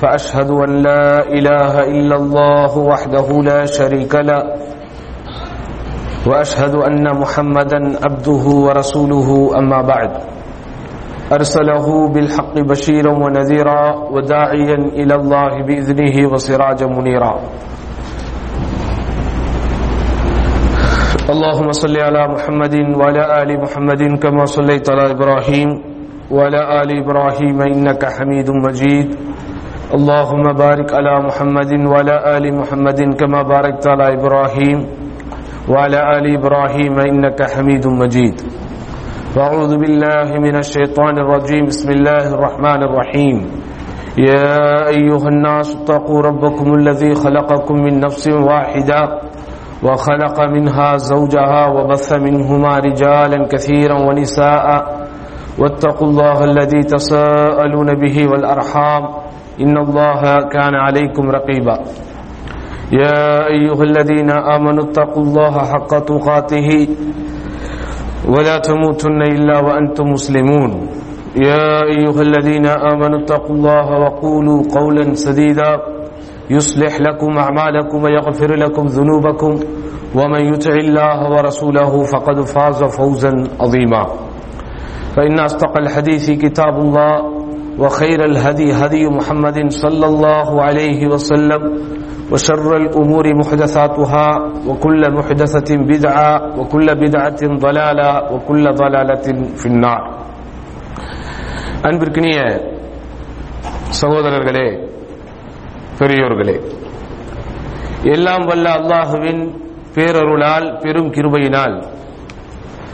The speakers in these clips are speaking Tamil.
فأشهد أن لا إله إلا الله وحده لا شريك له وأشهد أن محمدا عبده ورسوله أما بعد. أرسله بالحق بشيرا ونذيرا وداعيا إلى الله بإذنه وسراجا منيرا. اللهم صل على محمد وعلى آل محمد كما صليت على إبراهيم وعلى آل إبراهيم إنك حميد مجيد. اللهم بارك على محمد وعلى آل محمد كما باركت على إبراهيم وعلى آل إبراهيم إنك حميد مجيد. وأعوذ بالله من الشيطان الرجيم. بسم الله الرحمن الرحيم. يا أيها الناس اتقوا ربكم الذي خلقكم من نفس واحدة وخلق منها زوجها وبث منهما رجالا كثيرا ونساء. واتقوا الله الذي تساءلون به والأرحام. إن الله كان عليكم رقيبا. يا أيها الذين آمنوا اتقوا الله حق تقاته ولا تموتن إلا وأنتم مسلمون. يا أيها الذين آمنوا اتقوا الله وقولوا قولا سديدا. يصلح لكم أعمالكم ويغفر لكم ذنوبكم. ومن يطع الله ورسوله فقد فاز فوزا عظيما. فإن أصدق الحديث كتاب الله. وخير الهدي هدي محمد صلى الله عليه وسلم وشر الأمور محدثاتها وكل محدثة بدعة وكل بدعة ضلالة وكل ضلالة في النار அன்பிற்கினிய சகோதரர்களே பெரியோர்களே எல்லாம் வல்ல அல்லாஹுவின் பேரருளால் பெரும் கிருபையினால்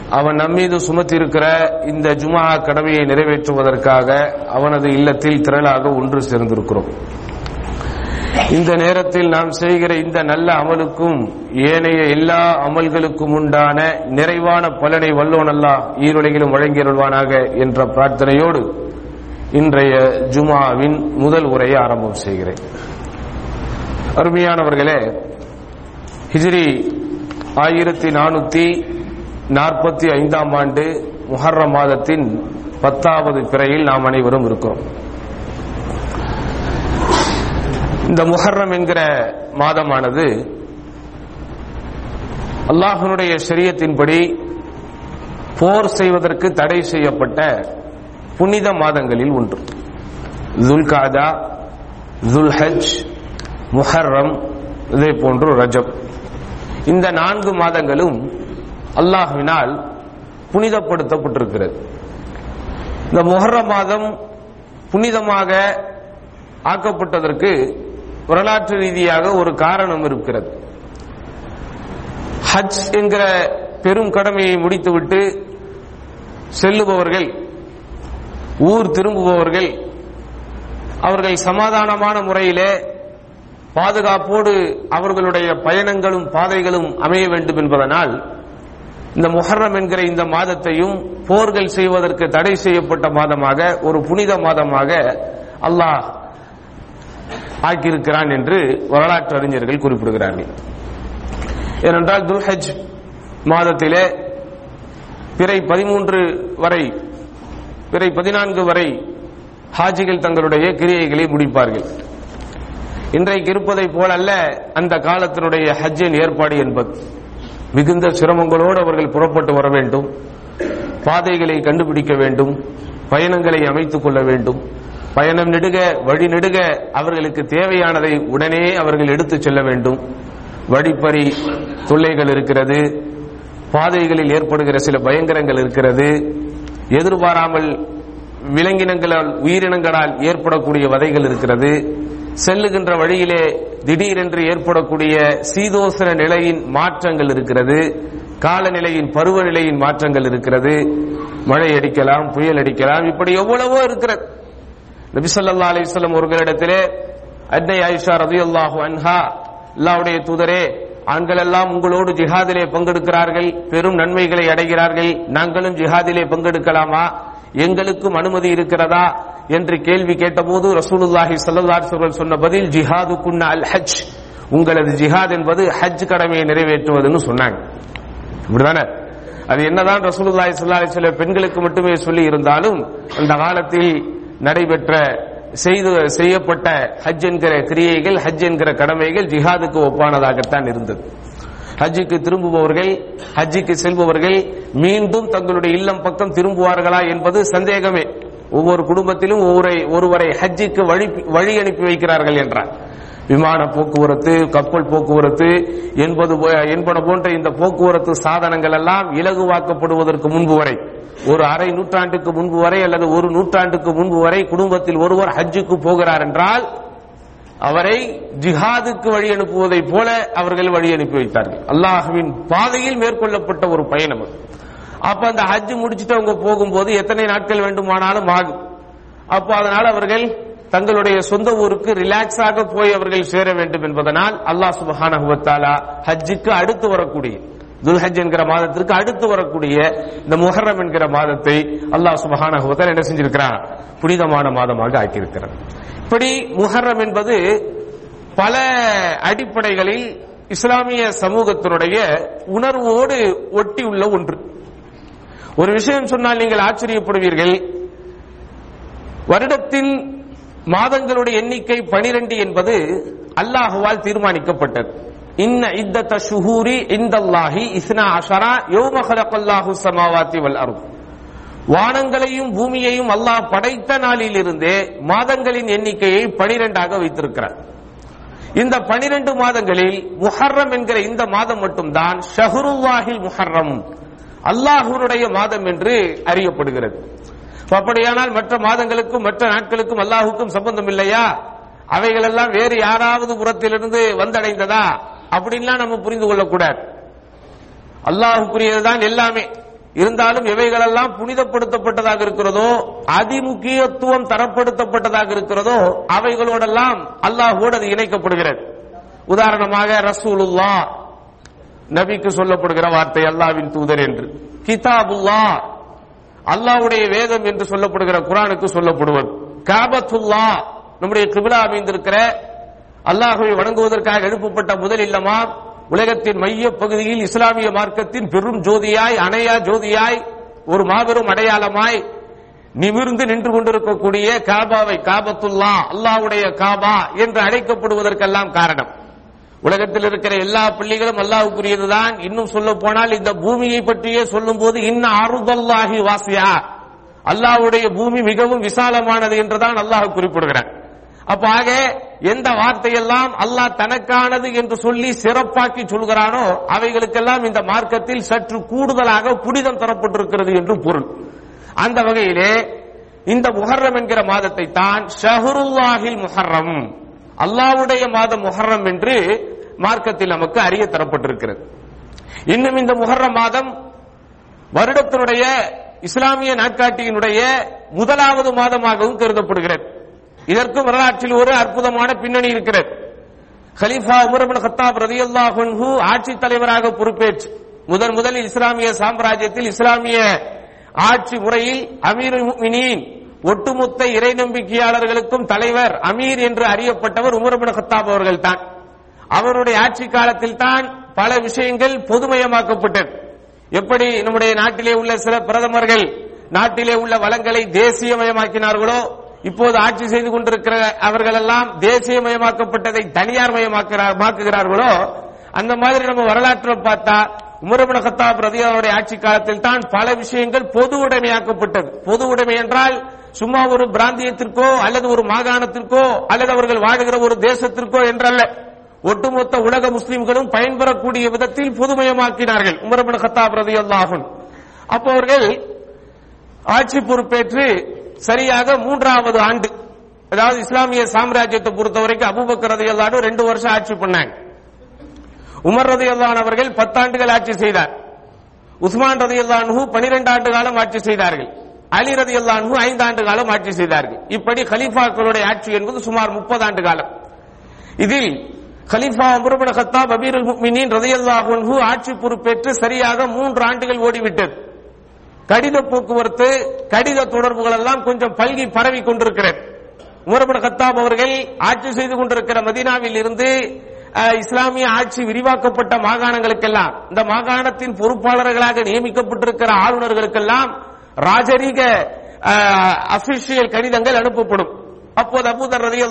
அவன் நம்மீது சுமத்திருக்கிற இந்த ஜுமா கடமையை நிறைவேற்றுவதற்காக அவனது இல்லத்தில் திரளாக ஒன்று சேர்ந்திருக்கிறோம். இந்த நேரத்தில் நாம் செய்கிற இந்த நல்ல அமலுக்கும் ஏனைய எல்லா அமல்களுக்கும் உண்டான நிறைவான பலனை வல்லோன் அல்லா ஈருலகிலும் வழங்கியருள்வானாக என்ற பிரார்த்தனையோடு இன்றைய ஜுமாவின் முதல் உரையை ஆரம்பம் செய்கிறேன். அருமையானவர்களே ஹிஜ்ரி ஆயிரத்தி நானூத்தி நாற்பத்தி ஐந்தாம் ஆண்டு முஹர்ர மாதத்தின் பத்தாவது பிறையில் நாம் அனைவரும் இருக்கிறோம். இந்த முஹர்ரம் என்கிற மாதமானது அல்லாஹனுடைய சரியத்தின்படி போர் செய்வதற்கு தடை செய்யப்பட்ட புனித மாதங்களில் ஒன்று. துல்காதா துல்ஹஜ் முஹர்ரம் இதே போன்று ரஜப். இந்த நான்கு மாதங்களும் அல்லாஹுவினால் புனிதப்படுத்தப்பட்டிருக்கிறது. இந்த முஹர்ர மாதம் புனிதமாக ஆக்கப்பட்டதற்கு வரலாற்று ரீதியாக ஒரு காரணம் இருக்கிறது. ஹஜ் என்கிற பெரும் கடமையை முடித்துவிட்டு செல்லுபவர்கள் ஊர் திரும்புபவர்கள் அவர்கள் சமாதானமான முறையிலே பாதுகாப்போடு அவர்களுடைய பயணங்களும் பாதைகளும் அமைய வேண்டும் என்பதனால் இந்த முஹர்ரம் என்கிற இந்த மாதத்தையும் போர்கள் செய்வதற்கு தடை செய்யப்பட்ட மாதமாக ஒரு புனித மாதமாக அல்லாஹ் ஆக்கியிருக்கிறான் என்று வரலாற்று அறிஞர்கள் குறிப்பிடுகிறார்கள். ஏனென்றால் துல்ஹஜ் மாதத்திலே பிறை பதிமூன்று வரை பிறை பதினான்கு வரை ஹாஜிகள் தங்களுடைய கிரியைகளை முடிப்பார்கள். இன்றைக்கு இருப்பதை போலல்ல அந்த காலத்தினுடைய ஹஜ்ஜின் ஏற்பாடு என்பது. மிகுந்த சிரமங்களோடு அவர்கள் புறப்பட்டு வர வேண்டும். பாதைகளை கண்டுபிடிக்க வேண்டும். பயணங்களை அமைத்துக் கொள்ள வேண்டும். பயணம் நெடுக வழி நெடுக அவர்களுக்கு தேவையானதை உடனே அவர்கள் எடுத்துச் செல்ல வேண்டும். வழிப்பறி தொல்லைகள் இருக்கிறது. பாதைகளில் ஏற்படுகிற சில பயங்கரங்கள் இருக்கிறது. எதிர்பாராமல் விலங்கினங்களால் உயிரினங்களால் ஏற்படக்கூடிய வதைகள் இருக்கிறது. செல்லுகின்ற வழியிலே திடீரென்று ஏற்படக்கூடிய சீதோசன நிலையின் மாற்றங்கள் இருக்கிறது. காலநிலையின் பருவநிலையின் மாற்றங்கள் இருக்கிறது. மழை அடிக்கலாம் புயல் அடிக்கலாம் இப்படி எவ்வளவோ இருக்கிறது. நபிசல்லா அலிஸ்லம் அவர்களிடத்திலே அன்னை ஆயிஷா ரதியல்லாஹு அன்ஹா அல்லாவுடைய தூதரே ஆண்கள் எல்லாம் உங்களோடு ஜிஹாதிலே பங்கெடுக்கிறார்கள் பெரும் நன்மைகளை அடைகிறார்கள் நாங்களும் ஜிஹாதிலே பங்கெடுக்கலாமா? எங்களுக்கும் அனுமதி இருக்கிறதா? என்று கேள்வி கேட்டபோது ரசூலுல்லாஹி ஸல்லல்லாஹு அலைஹி சொன்ன பதில் ஜிஹாதுக்குன்ன அல் ஹஜ் உங்களது ஜிஹாத் என்பது ஹஜ் கடமையை நிறைவேற்றுவதுன்னு சொன்னாங்க. இப்படிதானே? அது என்னதான் ரசூலுல்லாஹி ஸல்லல்லாஹு அலைஹி பெண்களுக்கு மட்டுமே சொல்லி இருந்தாலும் அந்த காலத்தில் நடைபெற்ற செய்து செய்யப்பட்ட ஹஜ் என்கிற கிரியைகள் ஹஜ் என்கிற கடமைகள் ஜிஹாதுக்கு ஒப்பானதாகத்தான் இருந்தது. ஹஜ்ஜுக்கு திரும்புபவர்கள் ஹஜ்ஜுக்கு செல்பவர்கள் மீண்டும் தங்களுடைய இல்லம் பக்கம் திரும்புவார்களா என்பது சந்தேகமே. ஒவ்வொரு குடும்பத்திலும் ஒவ்வொரு ஒருவரை ஹஜ்ஜிக்கு வழி வழி அனுப்பி வைக்கிறார்கள் என்றார் விமான போக்குவரத்து கப்பல் போக்குவரத்து என்பது போ- என்பன போன்ற இந்த போக்குவரத்து சாதனங்கள் எல்லாம் இலகுவாக்கப்படுவதற்கு முன்பு வரை ஒரு அரை நூற்றாண்டுக்கு முன்பு வரை அல்லது ஒரு நூற்றாண்டுக்கு முன்பு வரை குடும்பத்தில் ஒருவர் ஹஜ்ஜுக்கு போகிறார் என்றால் அவரை ஜிஹாதுக்கு வழி அனுப்புவதை போல அவர்கள் வழி அனுப்பி வைத்தார்கள் அல்லாஹ்வின் பாதையில் மேற்கொள்ளப்பட்ட ஒரு பயணம் அது. அப்ப அந்த ஹஜ் முடிச்சுட்டு அவங்க போகும்போது எத்தனை நாட்கள் வேண்டுமானாலும் ஆகும். அப்போ அதனால் அவர்கள் தங்களுடைய சொந்த ஊருக்கு ரிலாக்ஸாக போய் அவர்கள் சேர வேண்டும் என்பதனால் அல்லாஹ் சுப்ஹானஹு ஹஜ்ஜுக்கு அடுத்து வரக்கூடிய துல்ஹஜ் என்கிற மாதத்திற்கு அடுத்து வரக்கூடிய இந்த முஹர்ரம் என்கிற மாதத்தை அல்லாஹ் சுப்ஹானஹு என்ன செஞ்சிருக்கிறான்? புனிதமான மாதமாக ஆக்கியிருக்கிறார் இப்படி முஹர்ரம் என்பது பல அடிப்படைகளில் இஸ்லாமிய சமூகத்தினுடைய உணர்வோடு ஒட்டியுள்ள ஒன்று. ஒரு விஷயம் சொன்னால் நீங்கள் ஆச்சரியப்படுவீர்கள். வருடத்தின் மாதங்களுடைய எண்ணிக்கை 12 என்பது அல்லாஹுவால் தீர்மானிக்கப்பட்டது. இன்ன இத்தத்த ஷுஹூரி இந்தல்லாஹி இஸ்னா அஷரா யௌம ஹலகல்லாஹு சமாவாத்தி வல் வானங்களையும் பூமியையும் அல்லாஹ் படைத்த நாளிலிருந்தே மாதங்களின் எண்ணிக்கையை பனிரெண்டாக வைத்திருக்கிறார். இந்த 12 மாதங்களில் முஹர்ரம் என்கிற இந்த மாதம் மட்டும்தான் ஷஹருல்லாஹில் முஹர்ரம் அல்லாஹ்வுடைய மாதம் என்று அறியப்படுகிறது. அப்படியானால் மற்ற மாதங்களுக்கும் மற்ற நாட்களுக்கும் அல்லாஹுக்கும் சம்பந்தம் இல்லையா? அவைகளெல்லாம் வேறு யாராவது புறத்திலிருந்து வந்தடைந்ததா? அப்படின்லாம் நம்ம புரிந்து கொள்ளக்கூடாது. அல்லாஹுக்குரியதுதான் எல்லாமே. இருந்தாலும் எவைகளெல்லாம் புனிதப்படுத்தப்பட்டதாக இருக்கிறதோ அதிமுக்கியத்துவம் தரப்படுத்தப்பட்டதாக இருக்கிறதோ அவைகளோடெல்லாம் அல்லாஹோடு அது இணைக்கப்படுகிறது. உதாரணமாக ரசூலுல்லா நபிக்கு சொல்லப்படுகிற வார்த்தை அல்லாவின் தூதர் என்று. கிதாபுல்லா அல்லாஹ்வுடைய வேதம் என்று சொல்லப்படுகிற குரானுக்கு சொல்லப்படுவது. காபத்துல்லா நம்முடைய கிபிலா அமைந்திருக்கிற அல்லாஹுவை வணங்குவதற்காக எழுப்பப்பட்ட முதல் இல்லமா உலகத்தின் மைய பகுதியில் இஸ்லாமிய மார்க்கத்தின் பெரும் ஜோதியாய் அணையா ஜோதியாய் ஒரு மாபெரும் அடையாளமாய் நிமிர்ந்து நின்று கொண்டிருக்கக்கூடிய காபாவை காபத்துல்லா அல்லாஹ்வுடைய காபா என்று அழைக்கப்படுவதற்கெல்லாம் காரணம். உலகத்தில் இருக்கிற எல்லா பள்ளிகளும் அல்லாவுக்குரியதுதான் இன்னும் சொல்ல போனால் இந்த பூமியை பற்றியே சொல்லும் போது இன்ன அருதல்லாஹி வாசியா. அல்லாஹ்வுடைய பூமி மிகவும் விசாலமானது என்றுதான் அல்லாஹ் குறிப்பிடுகிறார் அப்ப ஆக எந்த வார்த்தையெல்லாம் அல்லாஹ் தனக்கானது என்று சொல்லி சிறப்பாக்கி சொல்கிறானோ அவைகளுக்கெல்லாம் இந்த மார்க்கத்தில் சற்று கூடுதலாக புனிதம் தரப்பட்டிருக்கிறது என்று பொருள். அந்த வகையிலே இந்த முஹர்ரம் என்கிற மாதத்தை தான் ஷஹருல்லாஹில் முஹர்ரம். அல்லாவுடைய மாதம் முஹர்ரம் என்று மார்க்கத்தில் நமக்கு அறிய தரப்பட்டிருக்கிறது. இன்னும் இந்த முகர்ற மாதம் வருடத்தினுடைய இஸ்லாமிய நாட்காட்டியினுடைய முதலாவது மாதமாகவும் கருதப்படுகிறது. இதற்கு வரலாற்றில் ஒரு அற்புதமான பின்னணி இருக்கிறது. ஹலீஃபா உமர் ஹத்தாப் ரதி ரலியல்லாஹு அன்ஹு ஆட்சி தலைவராக பொறுப்பேற்று முதன் முதலில் இஸ்லாமிய சாம்ராஜ்யத்தில் இஸ்லாமிய ஆட்சி முறையில் அமீர் ஒட்டுமொத்த இறை நம்பிக்கையாளர்களுக்கும் தலைவர் அமீர் என்று அறியப்பட்டவர் உமர் ஹத்தாப் கத்தாப் அவர்கள் தான் அவருடைய ஆட்சி காலத்தில் தான் பல விஷயங்கள் பொதுமயமாக்கப்பட்டது. எப்படி நம்முடைய நாட்டிலே உள்ள சில பிரதமர்கள் நாட்டிலே உள்ள வளங்களை தேசியமயமாக்கினார்களோ இப்போது ஆட்சி செய்து கொண்டிருக்கிற அவர்கள் எல்லாம் தேசியமயமாக்கப்பட்டதை தனியார் மயமாக்குகிறார்களோ அந்த மாதிரி நம்ம வரலாற்றில் பார்த்தா உமரபுன கத்தாப் ரதியாவுடைய ஆட்சி காலத்தில் தான் பல விஷயங்கள் பொது உடைமையாக்கப்பட்டது. பொது உடைமை என்றால் சும்மா ஒரு பிராந்தியத்திற்கோ அல்லது ஒரு மாகாணத்திற்கோ அல்லது அவர்கள் வாழுகிற ஒரு தேசத்திற்கோ என்றல்ல. ஒட்டுமொத்த உலக முஸ்லிம்களும் பயன்பெறக்கூடிய விதத்தில் புதுமயமாக்கினார்கள். உமரபின் ஹத்தாப் கத்தாப் ரதியல்லாஹுன் அப்போ அவர்கள் ஆட்சி பொறுப்பேற்று சரியாக மூன்றாவது ஆண்டு அதாவது இஸ்லாமிய சாம்ராஜ்யத்தை பொறுத்த வரைக்கும் ரதி ரதியல்லானு ரெண்டு வருஷம் ஆட்சி பண்ணாங்க. உமர் ரதியல்லான் அவர்கள் பத்தாண்டுகள் ஆட்சி செய்தார். உஸ்மான் ரதியல்லானு பனிரெண்டு ஆண்டு காலம் ஆட்சி செய்தார்கள். அலி ரதியல்லானு ஐந்து ஆண்டு காலம் ஆட்சி செய்தார்கள். இப்படி கலீஃபாக்களுடைய ஆட்சி என்பது சுமார் முப்பது ஆண்டு காலம். இதில் கலிஃபா உமர்பின் கத்தாப் அபீருல் முக்மினின் ஆட்சி பொறுப்பேற்று சரியாக மூன்று ஆண்டுகள் ஓடிவிட்டது. கடித போக்குவரத்து கடித தொடர்புகள் எல்லாம் கொஞ்சம் பல்கி பரவி கொண்டிருக்கிறது. உமர்பின் கத்தாப் அவர்கள் ஆட்சி செய்து கொண்டிருக்கிற மதீனாவில் இருந்து இஸ்லாமிய ஆட்சி விரிவாக்கப்பட்ட மாகாணங்களுக்கெல்லாம் இந்த மாகாணத்தின் பொறுப்பாளர்களாக நியமிக்கப்பட்டிருக்கிற ஆளுநர்களுக்கெல்லாம் ராஜரீக அபிஷியல் கடிதங்கள் அனுப்பப்படும். அப்போது அபூதர் ரதி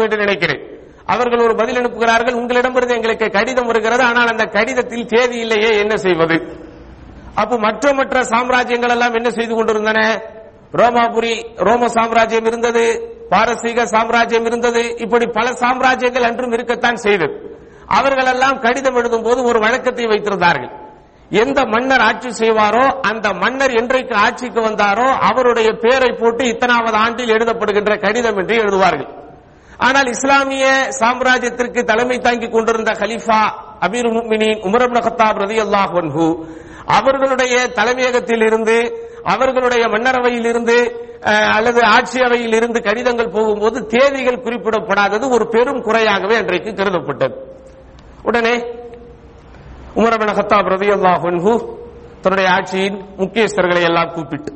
என்று நினைக்கிறேன். அவர்கள் ஒரு பதில் அனுப்புகிறார்கள் உங்களிடமிருந்து எங்களுக்கு கடிதம் வருகிறது ஆனால் அந்த கடிதத்தில் தேதி இல்லையே என்ன செய்வது? அப்ப மற்ற மற்ற சாம்ராஜ்யங்கள் எல்லாம் என்ன செய்து கொண்டிருந்தன? ரோமாபுரி ரோம சாம்ராஜ்யம் இருந்தது பாரசீக சாம்ராஜ்யம் இருந்தது இப்படி பல சாம்ராஜ்யங்கள் அன்றும் இருக்கத்தான் செய்தது. அவர்கள் எல்லாம் கடிதம் எழுதும் போது ஒரு வழக்கத்தை வைத்திருந்தார்கள். எந்த மன்னர் ஆட்சி செய்வாரோ அந்த மன்னர் என்றைக்கு ஆட்சிக்கு வந்தாரோ அவருடைய பெயரை போட்டு இத்தனாவது ஆண்டில் எழுதப்படுகின்ற கடிதம் என்று எழுதுவார்கள். ஆனால் இஸ்லாமிய சாம்ராஜ்யத்திற்கு தலைமை தாங்கிக் கொண்டிருந்த கலிஃபா அபீர் முக்மினின் உமரப்ன கத்தாப் ரதி அல்லாஹ் அவர்களுடைய தலைமையகத்தில் இருந்து அவர்களுடைய மன்னரவையில் இருந்து அல்லது ஆட்சி அவையில் இருந்து கடிதங்கள் போகும்போது தேதிகள் குறிப்பிடப்படாதது ஒரு பெரும் குறையாகவே அன்றைக்கு கருதப்பட்டது. உடனே உமரபின் ஹத்தாப் ரதி அல்லாஹு தன்னுடைய ஆட்சியின் முக்கியஸ்தர்களை எல்லாம் கூப்பிட்டு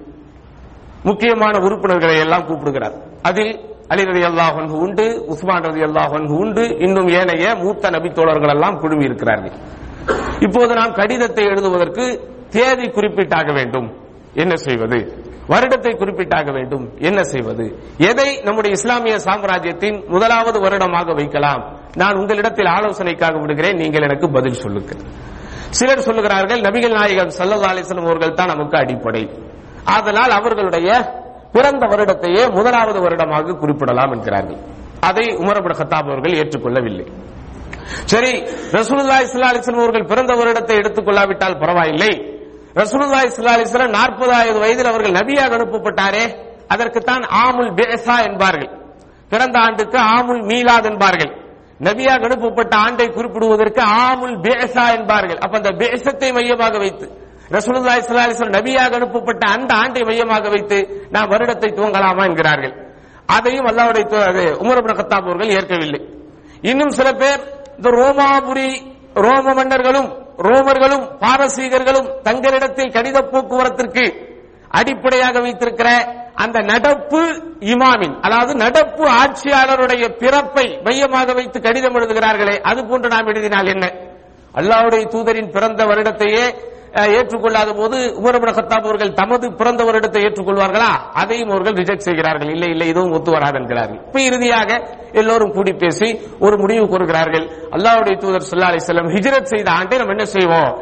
முக்கியமான உறுப்பினர்களை எல்லாம் கூப்பிடுகிறார். அதில் அலி ரதி அல்லாஹ் உண்டு உஸ்மான் ரதி அல்லாஹ் உண்டு இன்னும் ஏனைய மூத்த நபி தோழர்கள் எல்லாம் குழுமி இருக்கிறார்கள் இப்போது நாம் கடிதத்தை எழுதுவதற்கு தேதி குறிப்பிட்டாக வேண்டும். என்ன செய்வது? வருடத்தை குறிப்பிட்டாக வேண்டும். என்ன செய்வது? எதை நம்முடைய இஸ்லாமிய சாம்ராஜ்யத்தின் முதலாவது வருடமாக வைக்கலாம். நான் உங்களிடத்தில் ஆலோசனைக்காக விடுகிறேன். நீங்கள் எனக்கு பதில் சொல்லுங்கள். சிலர் சொல்லுகிறார்கள் நபிகள் நாயகம் சல்லல்லா அலிஸ்லாம் அவர்கள் தான் நமக்கு அடிப்படை. அதனால் அவர்களுடைய பிறந்த வருடத்தையே முதலாவது வருடமாக குறிப்பிடலாம் என்கிறார்கள் அதை உமரபுட கத்தாப் அவர்கள் ஏற்றுக்கொள்ளவில்லை. சரி ரசூலுல்லா இஸ்லா அலிஸ்லாம் அவர்கள் பிறந்த வருடத்தை எடுத்துக்கொள்ளாவிட்டால் பரவாயில்லை. ரசூலுல்லா இஸ்லா அலிஸ்லாம் நாற்பதாவது வயதில் அவர்கள் நபியாக அனுப்பப்பட்டாரே அதற்குத்தான் ஆமுல் பேசா என்பார்கள். பிறந்த ஆண்டுக்கு ஆமுல் மீலாத் என்பார்கள். நபியாக அனுப்பப்பட்ட ஆண்டை குறிப்பிடுவதற்கு ஆமுல் பேசா என்பார்கள். அப்ப அந்த பேசத்தை மையமாக வைத்து ரசூலுல்லாஹி ஸல்லல்லாஹு அலைஹி நபியாக அனுப்பப்பட்ட அந்த ஆண்டை மையமாக வைத்து நாம் வருடத்தை துவங்கலாமா என்கிறார்கள். அதையும் அல்லாஹ்வுடைய தூ- அது உமர் இப்னு கத்தாப் அவர்கள் ஏற்கவில்லை. இன்னும் சில பேர் இந்த ரோமாபுரி ரோம மன்னர்களும் ரோமர்களும் பாரசீகர்களும் தங்களிடத்தில் கடித போக்குவரத்திற்கு அடிப்படையாக வைத்திருக்கிற அந்த நடப்பு இமாமின் அதாவது நடப்பு ஆட்சியாளருடைய பிறப்பை மையமாக வைத்து கடிதம் எழுதுகிறார்களே அது போன்று நாம் எழுதினால் என்ன? அல்லாவுடைய தூதரின் பிறந்த வருடத்தையே ஏற்றுக்கொள்ளாத போது உமரபுணகத்தாப் அவர்கள் தமது பிறந்த வருடத்தை ஏற்றுக்கொள்வார்களா? அதையும் அவர்கள் ரிஜெக்ட் செய்கிறார்கள். இல்லை இல்லை இதுவும் ஒத்து வராது என்கிறார்கள். இப்ப இறுதியாக எல்லோரும் கூடி பேசி ஒரு முடிவு கூறுகிறார்கள். அல்லாவுடைய தூதர் ஸல்லல்லாஹு அலி செல்லம் ஹிஜரத் செய்த ஆண்டை நம்ம என்ன செய்வோம்?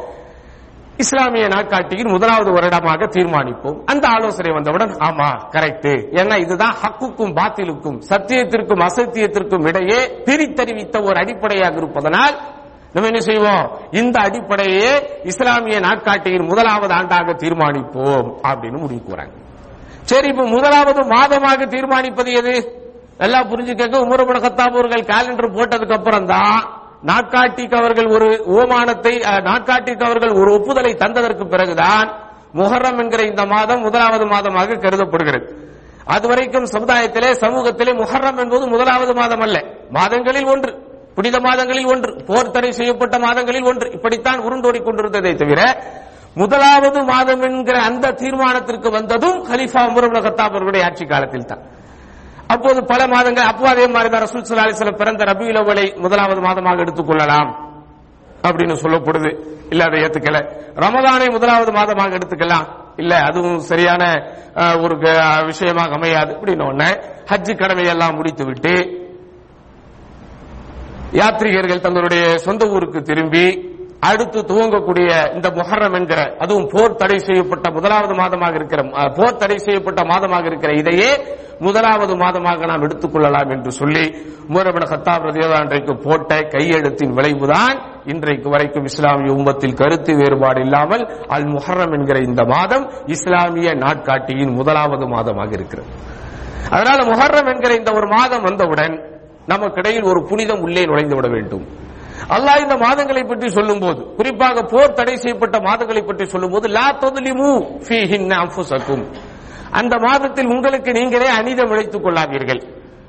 இஸ்லாமிய நாட்காட்டியின் முதலாவது வருடமாக தீர்மானிப்போம். அந்த ஆலோசனை வந்தவுடன் ஆமா கரெக்ட் ஏன்னா இதுதான் ஹக்குக்கும் பாத்திலுக்கும் சத்தியத்திற்கும் அசத்தியத்திற்கும் இடையே பிரித்தறிவித்த ஒரு அடிப்படையாக இருப்பதனால் நம்ம என்ன செய்வோம்? இந்த அடிப்படையே இஸ்லாமிய நாட்காட்டியின் முதலாவது ஆண்டாக தீர்மானிப்போம் அப்படின்னு முடிவு கூறாங்க. சரி இப்ப முதலாவது மாதமாக தீர்மானிப்பது எது? நல்லா புரிஞ்சுக்கங்க. உமரபுட கத்தாப் அவர்கள் காலண்டர் போட்டதுக்கு அப்புறம் தான் நாட்காட்டிக்கு அவர்கள் ஒரு ஓமானத்தை நாட்காட்டிக்கு அவர்கள் ஒரு ஒப்புதலை தந்ததற்கு பிறகுதான் முஹர்ரம் என்கிற இந்த மாதம் முதலாவது மாதமாக கருதப்படுகிறது. அதுவரைக்கும் சமுதாயத்திலே சமூகத்திலே முஹர்ரம் என்பது முதலாவது மாதம் அல்ல. மாதங்களில் ஒன்று. புனித மாதங்களில் ஒன்று போர் தடை செய்யப்பட்ட மாதங்களில் ஒன்று. இப்படித்தான் உருண்டோடிக் கொண்டிருந்ததை தவிர முதலாவது மாதம் என்கிற அந்த தீர்மானத்திற்கு வந்ததும் ஹலீஃபா உமர் கத்தாப் அவர்களுடைய ஆட்சி காலத்தில் தான். அப்போது பல மாதங்கள் அப்போ அதே மாதிரி தான் ரசூல் ஸல்லல்லாஹு அலைஹி பிறந்த ரபியுல் அவ்வலை முதலாவது மாதமாக எடுத்துக்கொள்ளலாம் அப்படின்னு சொல்லப்படுது. இல்ல அதை ஏத்துக்கல. ரமதானை முதலாவது மாதமாக எடுத்துக்கலாம். இல்ல அதுவும் சரியான ஒரு க- விஷயமாக அமையாது. அப்படின்னு ஒன்னு ஹஜ்ஜு கடமையெல்லாம் முடித்து விட்டு யாத்ரீகர்கள் தங்களுடைய சொந்த ஊருக்கு திரும்பி அடுத்து துவங்கக்கூடிய இந்த முஹர்ரம் என்கிற அதுவும் போர் தடை செய்யப்பட்ட முதலாவது மாதமாக இருக்கிற அஹ், போர் தடை செய்யப்பட்ட மாதமாக இருக்கிற இதையே முதலாவது மாதமாக நாம் எடுத்துக்கொள்ளலாம் என்று சொல்லி மூரபன கத்தாப் ரதியல்லா அன்றைக்கு போட்ட கையெழுத்தின் விளைவுதான் இன்றைக்கு வரைக்கும் இஸ்லாமிய உம்மத்தில் கருத்து வேறுபாடு இல்லாமல் அல் முஹர்ரம் என்கிற இந்த மாதம் இஸ்லாமிய நாட்காட்டியின் முதலாவது மாதமாக இருக்கிறது. அதனால முஹர்ரம் என்கிற இந்த ஒரு மாதம் வந்தவுடன் நமக்கிடையில் ஒரு புனிதம் உள்ளே நுழைந்து விட வேண்டும். அல்லாஹ் இந்த மாதங்களை பற்றி சொல்லும்போது குறிப்பாக போர் தடை செய்யப்பட்ட மாதங்களை பற்றி சொல்லும்போது லா தொதுலிமு அந்த மாதத்தில் உங்களுக்கு நீங்களே அநீதம் இழைத்துக் கொள்ளாதீர்கள்.